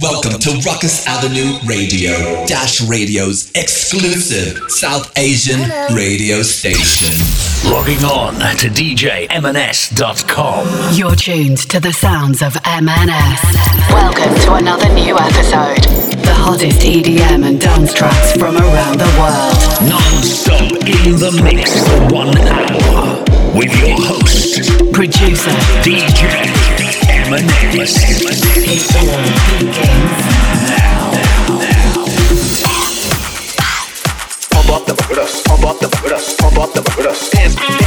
Welcome to Ruckus Avenue Radio, Dash Radio's exclusive South Asian radio station. Logging on to DJMNS.com. You're tuned to the sounds of MNS. Welcome to another new episode. The hottest EDM and dance tracks from around the world. Non-stop in the mix for one hour. With your host, Producer, DJ Begins now. Pump up the boots, pump up the boots, pump up the boots.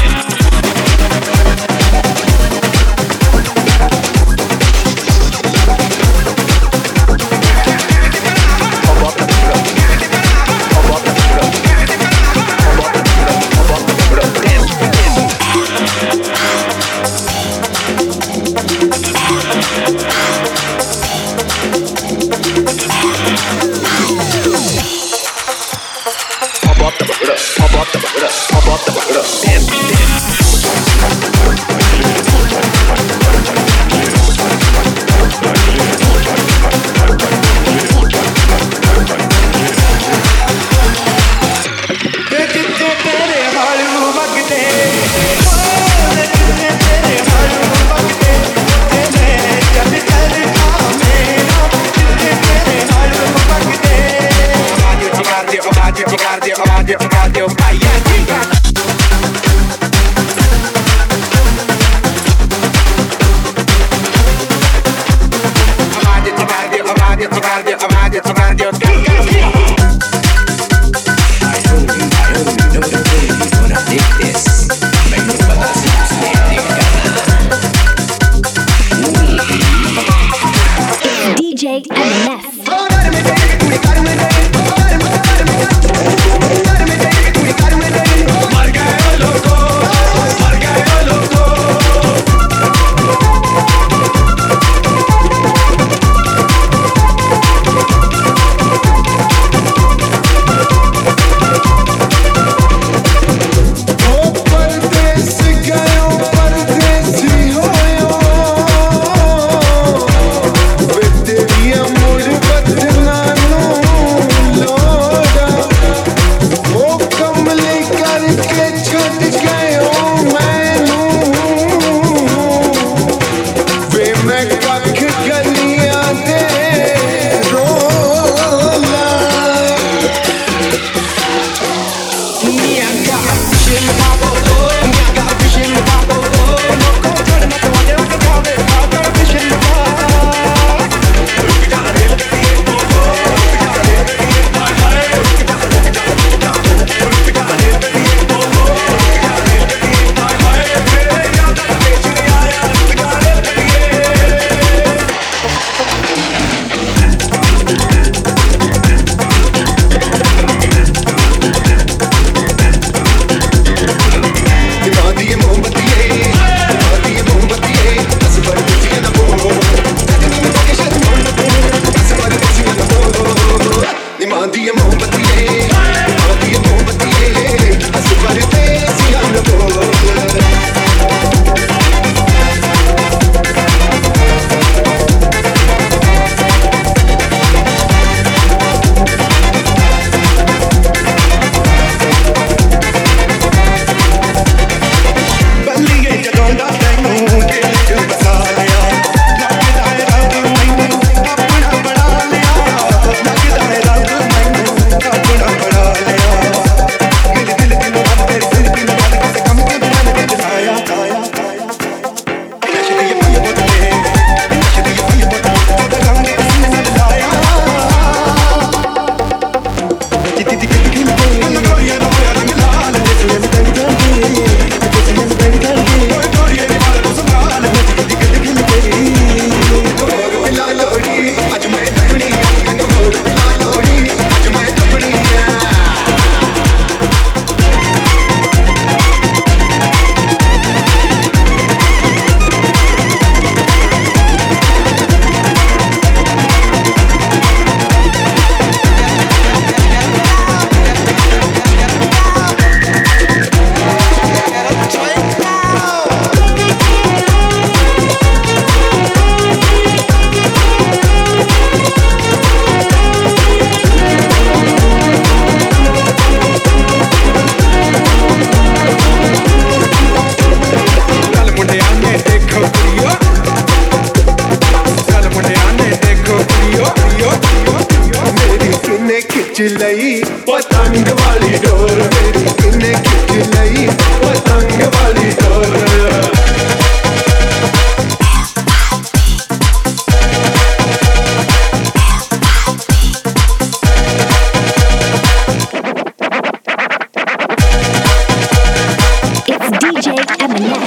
Eminem.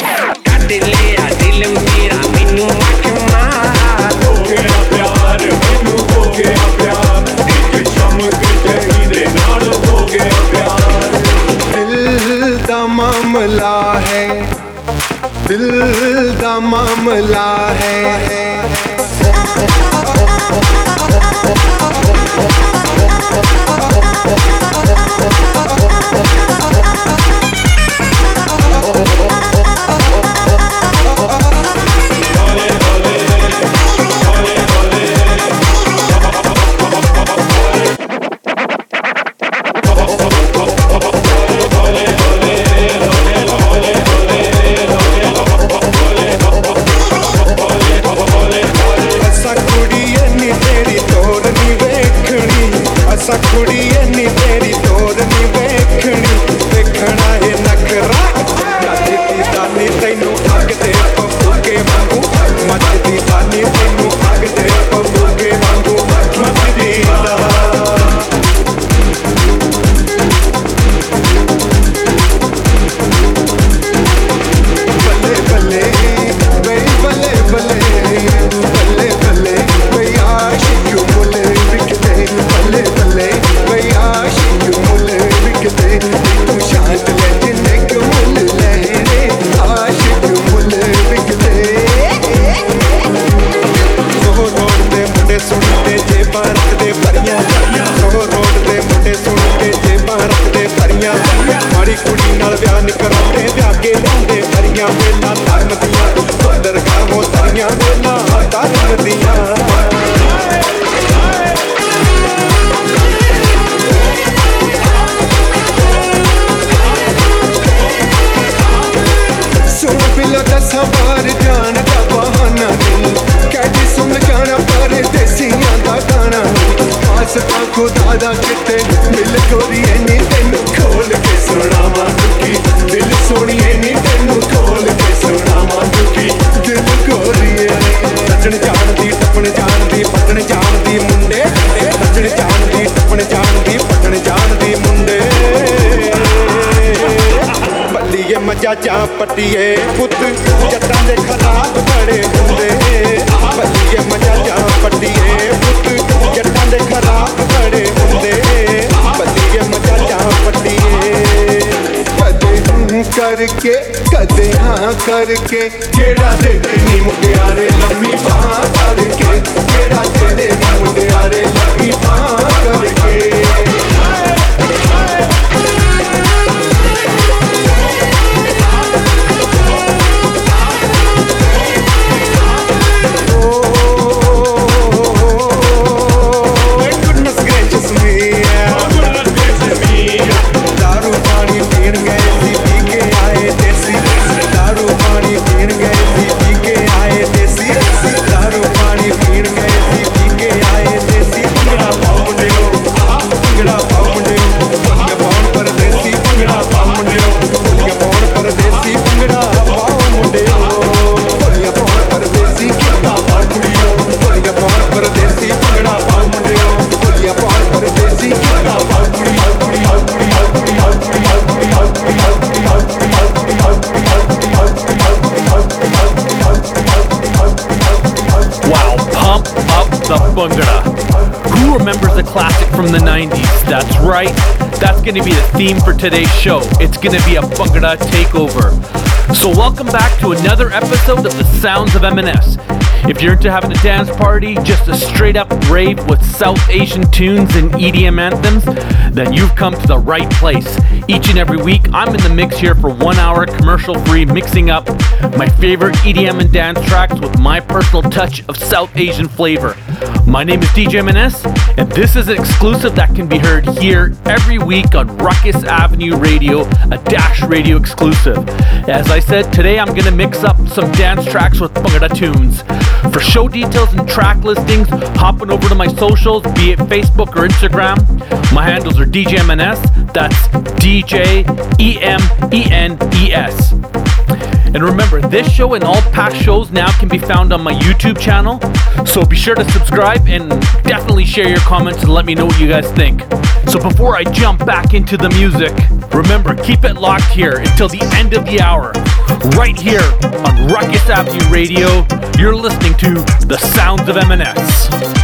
que quiero. Up. Who remembers the classic from the 90s? That's right. That's going to be the theme for today's show. It's going to be a Bhangra takeover. So welcome back to another episode of the Sounds of MNS. If you're into having a dance party, just a straight up rave with South Asian tunes and EDM anthems, then you've come to the right place. Each and every week, I'm in the mix here for one hour commercial free, mixing up my favorite EDM and dance tracks with my personal touch of South Asian flavor. My name is DJ MNS, and this is an exclusive that can be heard here every week on Ruckus Avenue Radio, a Dash Radio exclusive. As I said, today I'm gonna mix up some dance tracks with Bhangra tunes. For show details and track listings, hop on over to my socials, be it Facebook or Instagram. My handles are DJ M N S. that's DJ E M E N E S. And remember, this show and all past shows now can be found on my YouTube channel. So be sure to subscribe and definitely share your comments and let me know what you guys think. So before I jump back into the music, remember, keep it locked here until the end of the hour. Right here on Ruckus Avenue Radio, you're listening to The Sounds of MNS.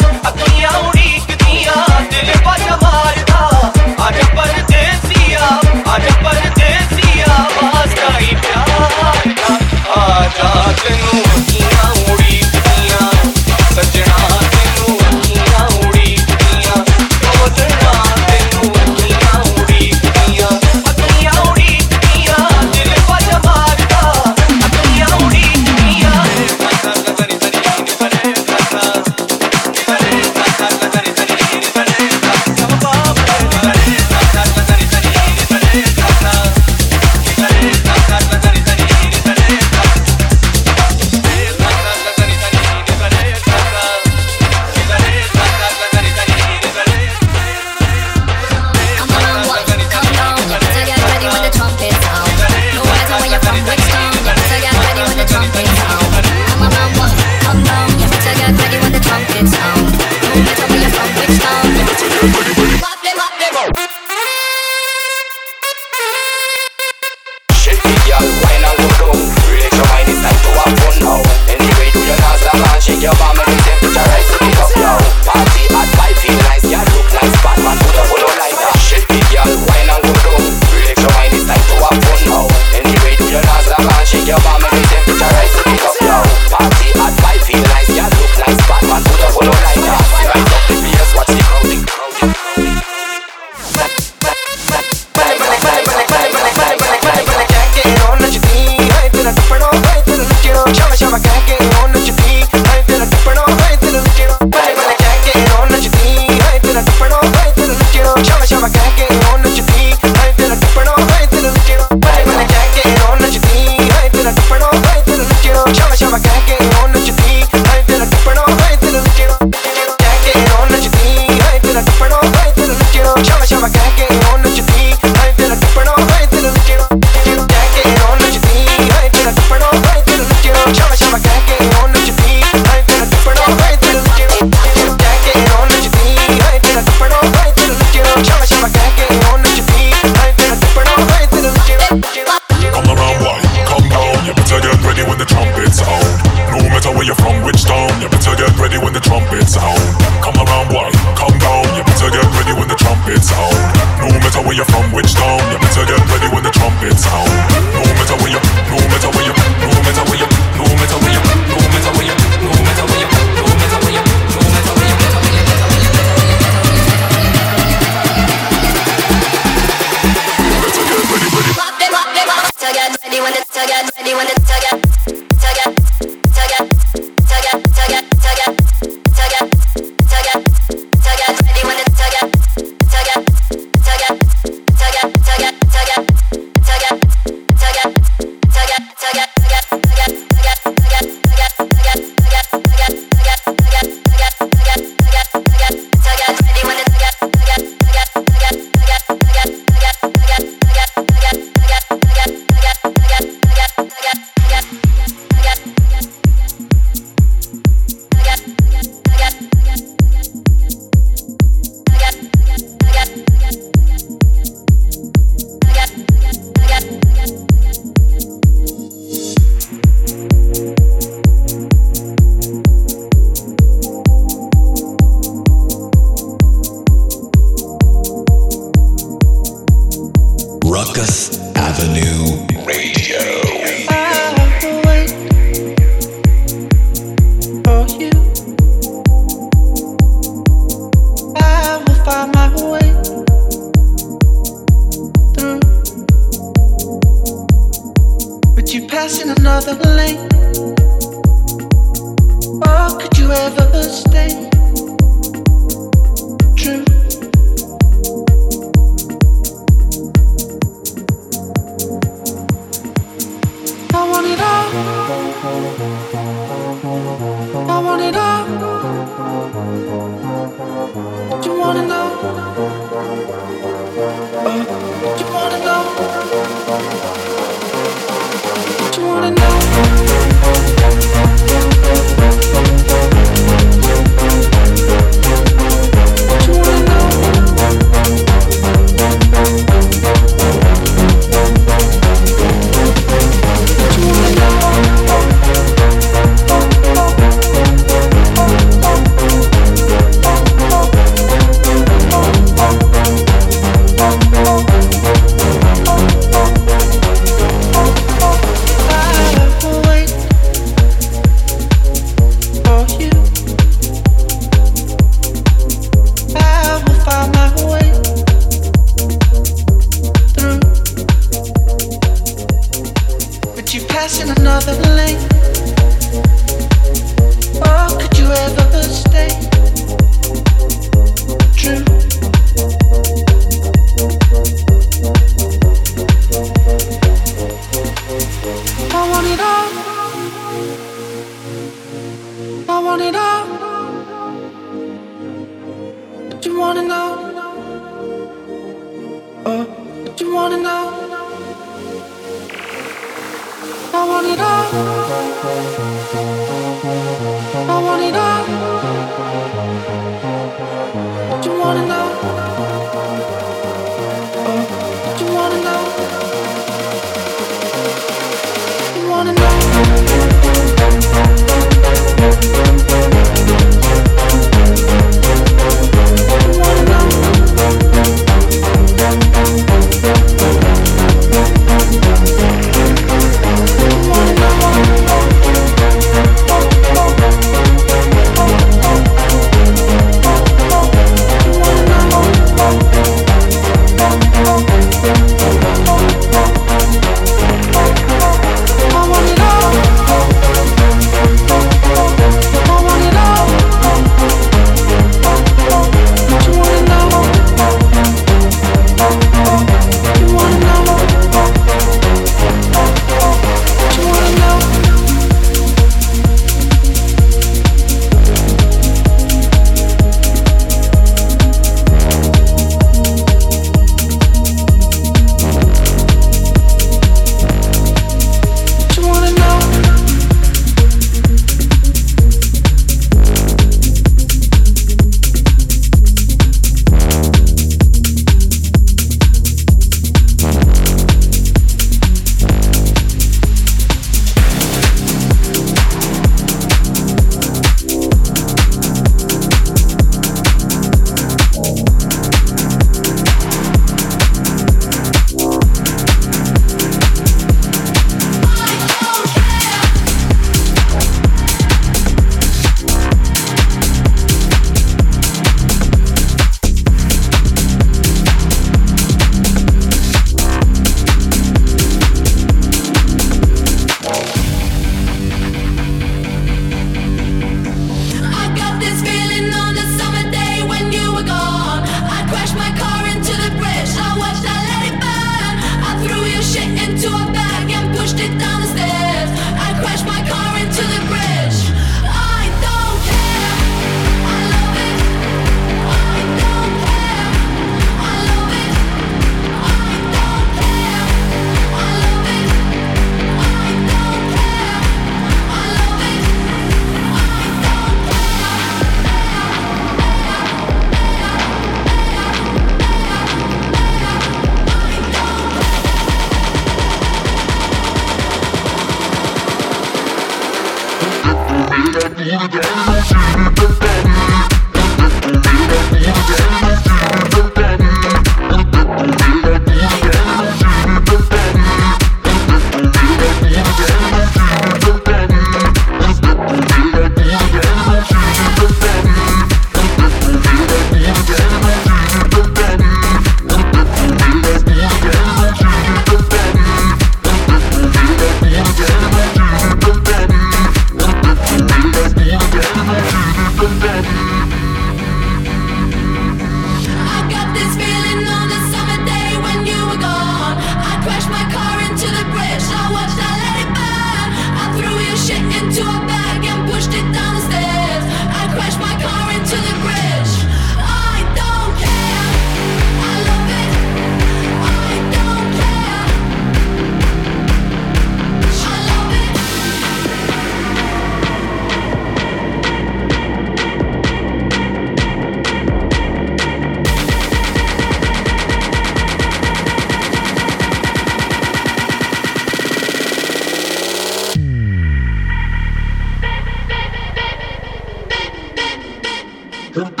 Thank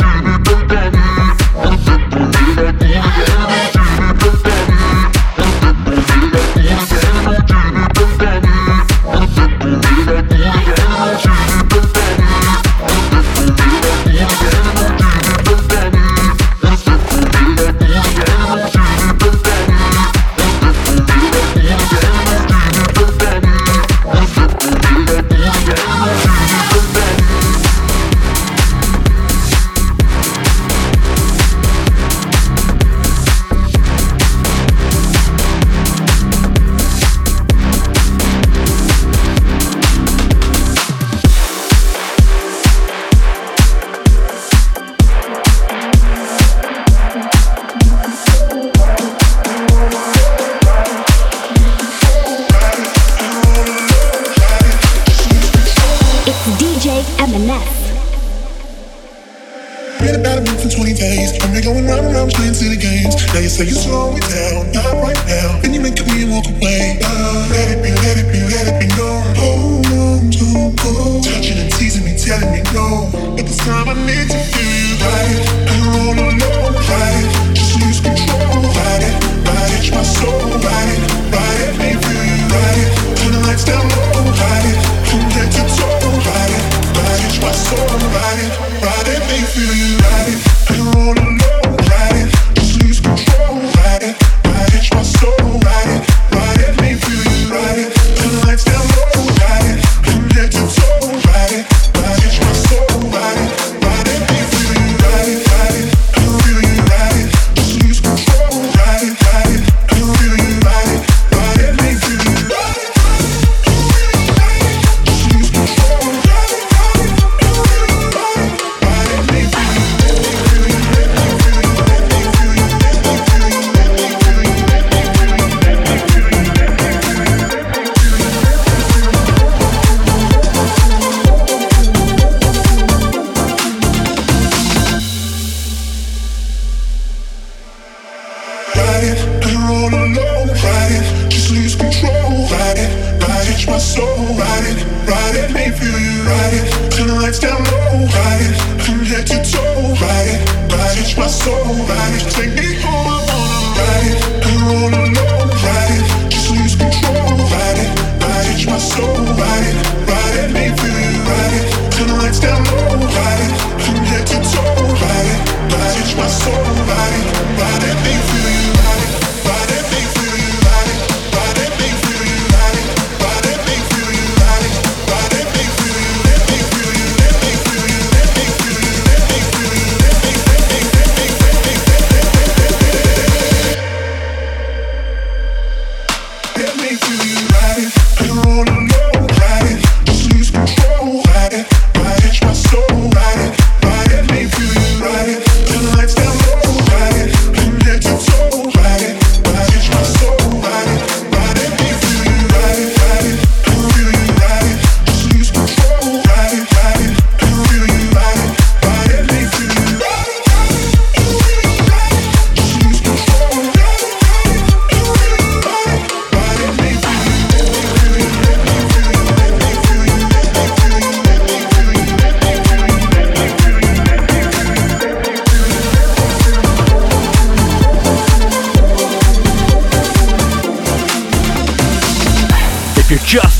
you.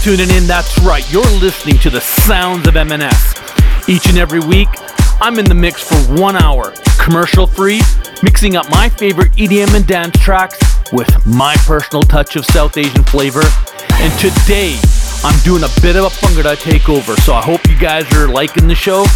tuning in. That's right, you're listening to the sounds of MNS. Each and every week, I'm in the mix for one hour, commercial free, mixing up my favorite EDM and dance tracks with my personal touch of South Asian flavor. And today, I'm doing a bit of a Bhangra takeover, so I hope you guys are liking the show.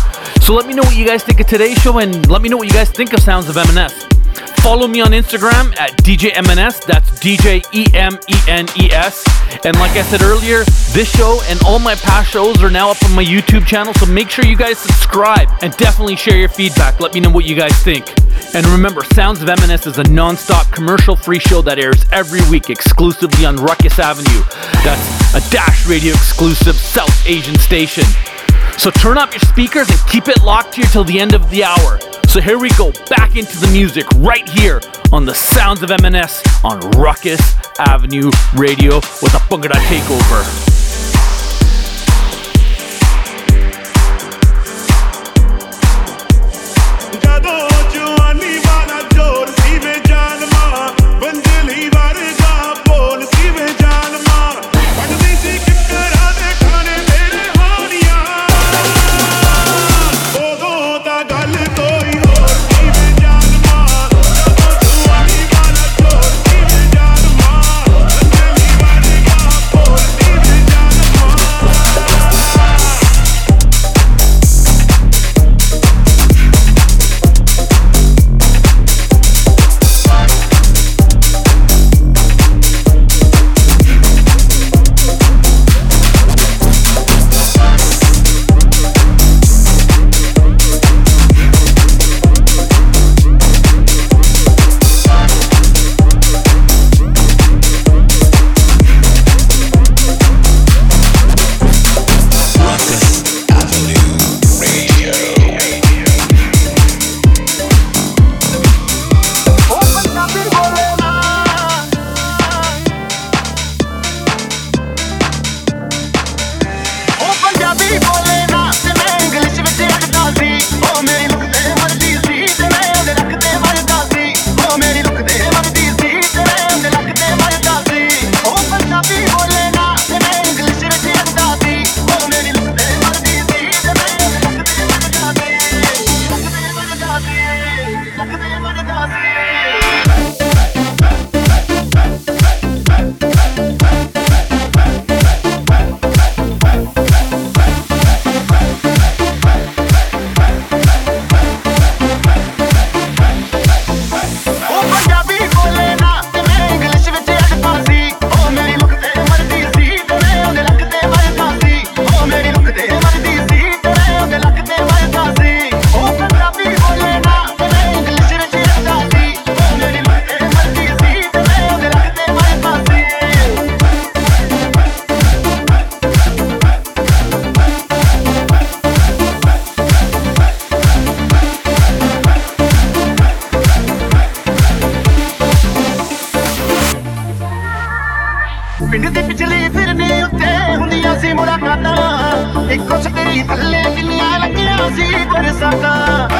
So let me know what you guys think of today's show, and let me know what you guys think of Sounds of MNS. Follow me on Instagram at DJ MNS. That's DJ E M E N E S. And like I said earlier, this show and all my past shows are now up on my YouTube channel. So make sure you guys subscribe and definitely share your feedback. Let me know what you guys think. And remember, Sounds of MNS is a non-stop commercial-free show that airs every week exclusively on Ruckus Avenue. That's a Dash Radio exclusive South Asian station. So turn up your speakers and keep it locked here till the end of the hour. So here we go back into the music right here on the sounds of MNS on Ruckus Avenue Radio with a Bhangra takeover. ਸੀ ਮੁਲਾਕਾਤਾਂ ਇੱਕੋ ਛਤਰੀ ਥੱਲੇ ਕਿੰਨੀਆਂ ਲੱਗੀਆਂ ਸੀ ਬਰਸਾਤਾਂ।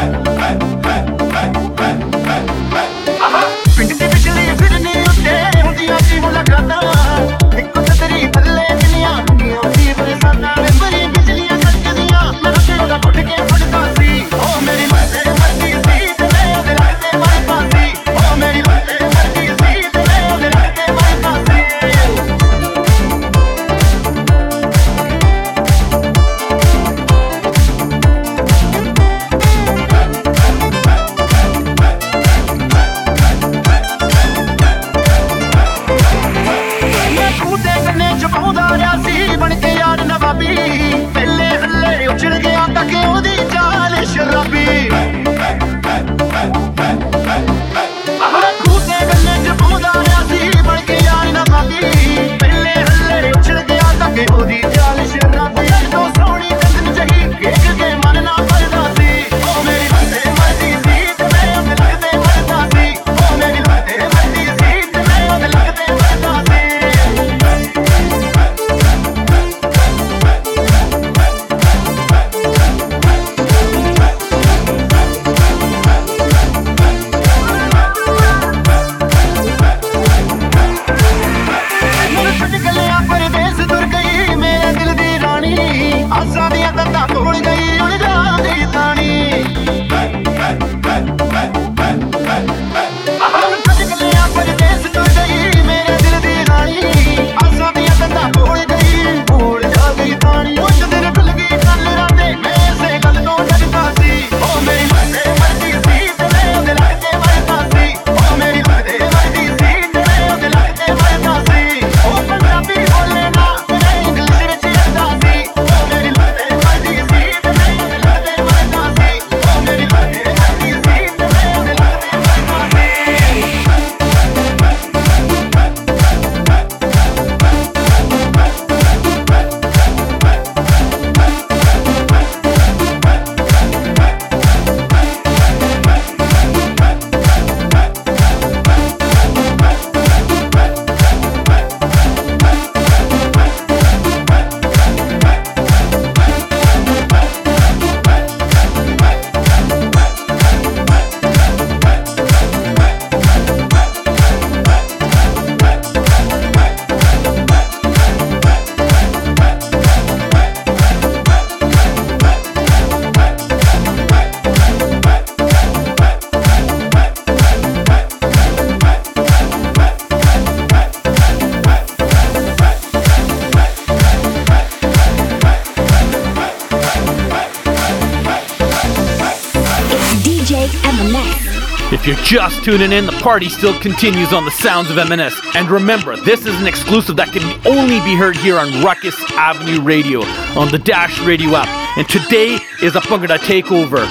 Tuning in, the party still continues on the sounds of MNS. Remember, this is an exclusive that can only be heard here on Ruckus Avenue Radio on the Dash Radio app. And today is a Bhangra Takeover.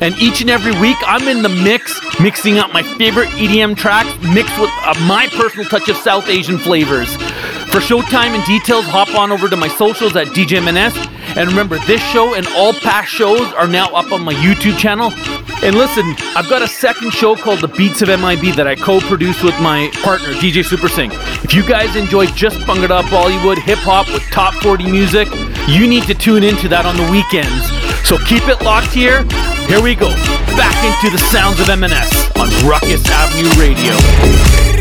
And each and every week, I'm in the mix, mixing up my favorite EDM tracks, mixed with uh, my personal touch of South Asian flavors. For showtime and details, hop on over to my socials at DJ MNS. And remember, this show and all past shows are now up on my YouTube channel. And listen, I've got a second show called The Beats of MIB that I co-produced with my partner, DJ Super Singh. If you guys enjoy just Bhangra Bollywood hip hop with top 40 music, you need to tune into that on the weekends. So keep it locked here. Here we go. Back into the sounds of MNS on Ruckus Avenue Radio.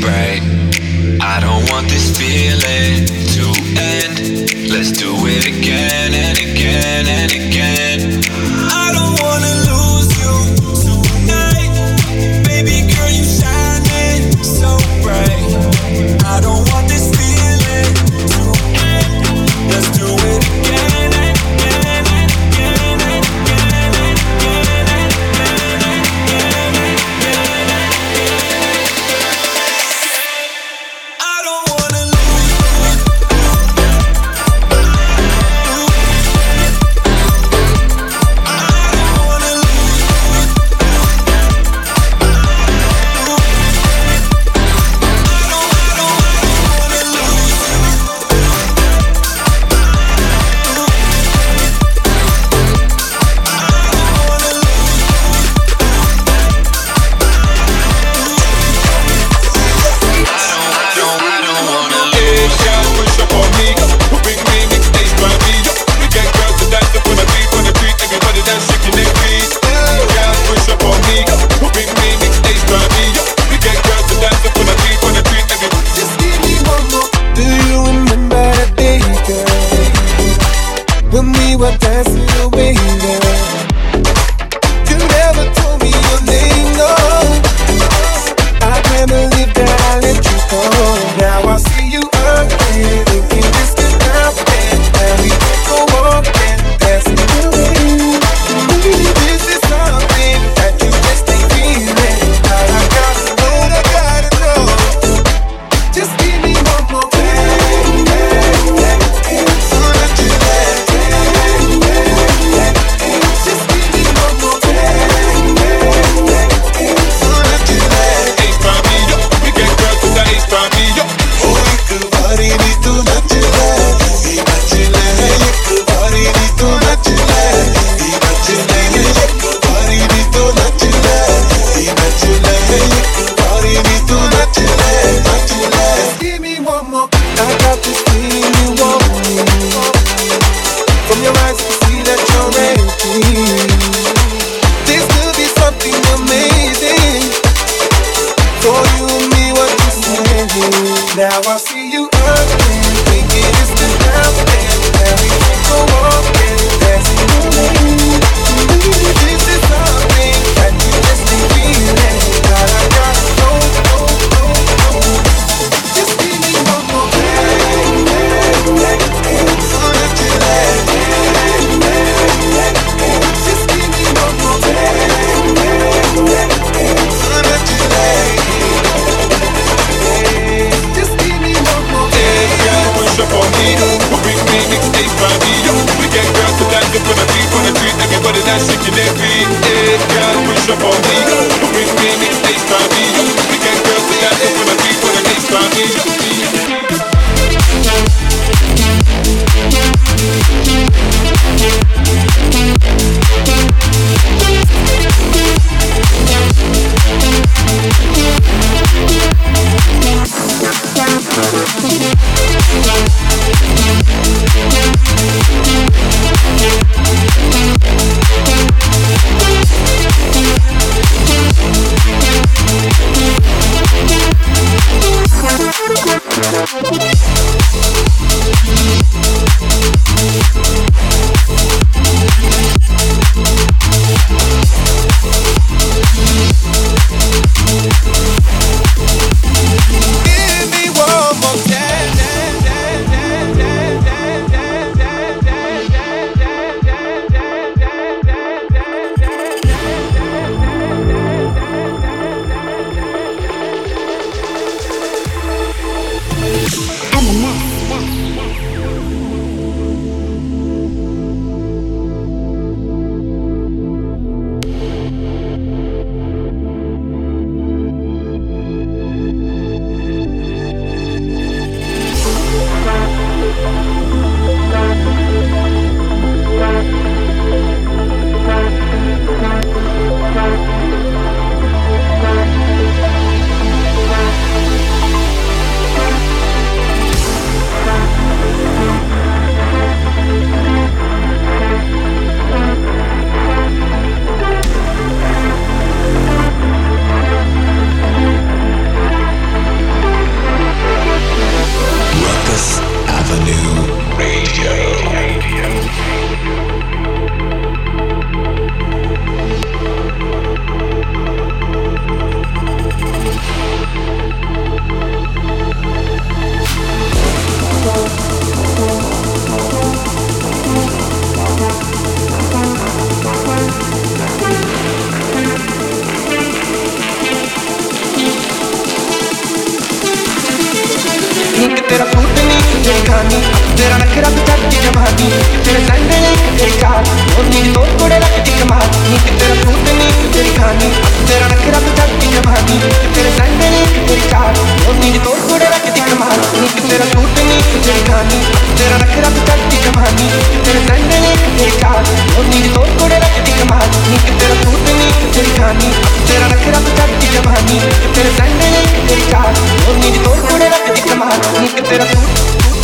bright. I don't want this feeling to end. Let's do it again and again and again. कोई कहानी, तेरा नखरा तो जग की जवानी, तेरे Sunday ने तेरी चाल और नीचे तोड़ मुड़े रख दी कमाल तेरा suit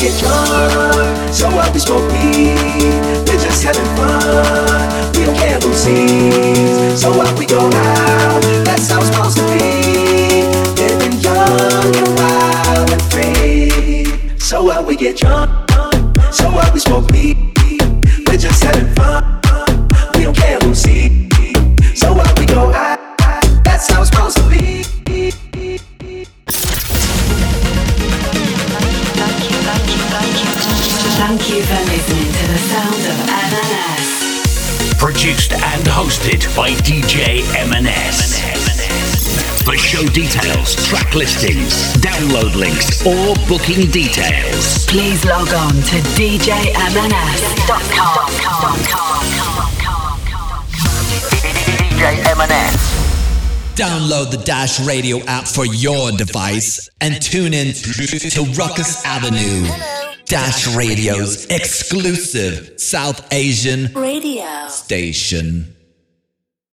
get drunk, so others won't be. We're just having fun, we don't care who sees. So what we go out, that's how it's supposed to be. Living young and wild and free. So what we get drunk, so others we smoke weed. track listings, download links, or booking details. Please log on to djmns.com. Download the Dash Radio app for your device and tune in to Ruckus Avenue. Dash Radio's exclusive South Asian radio station.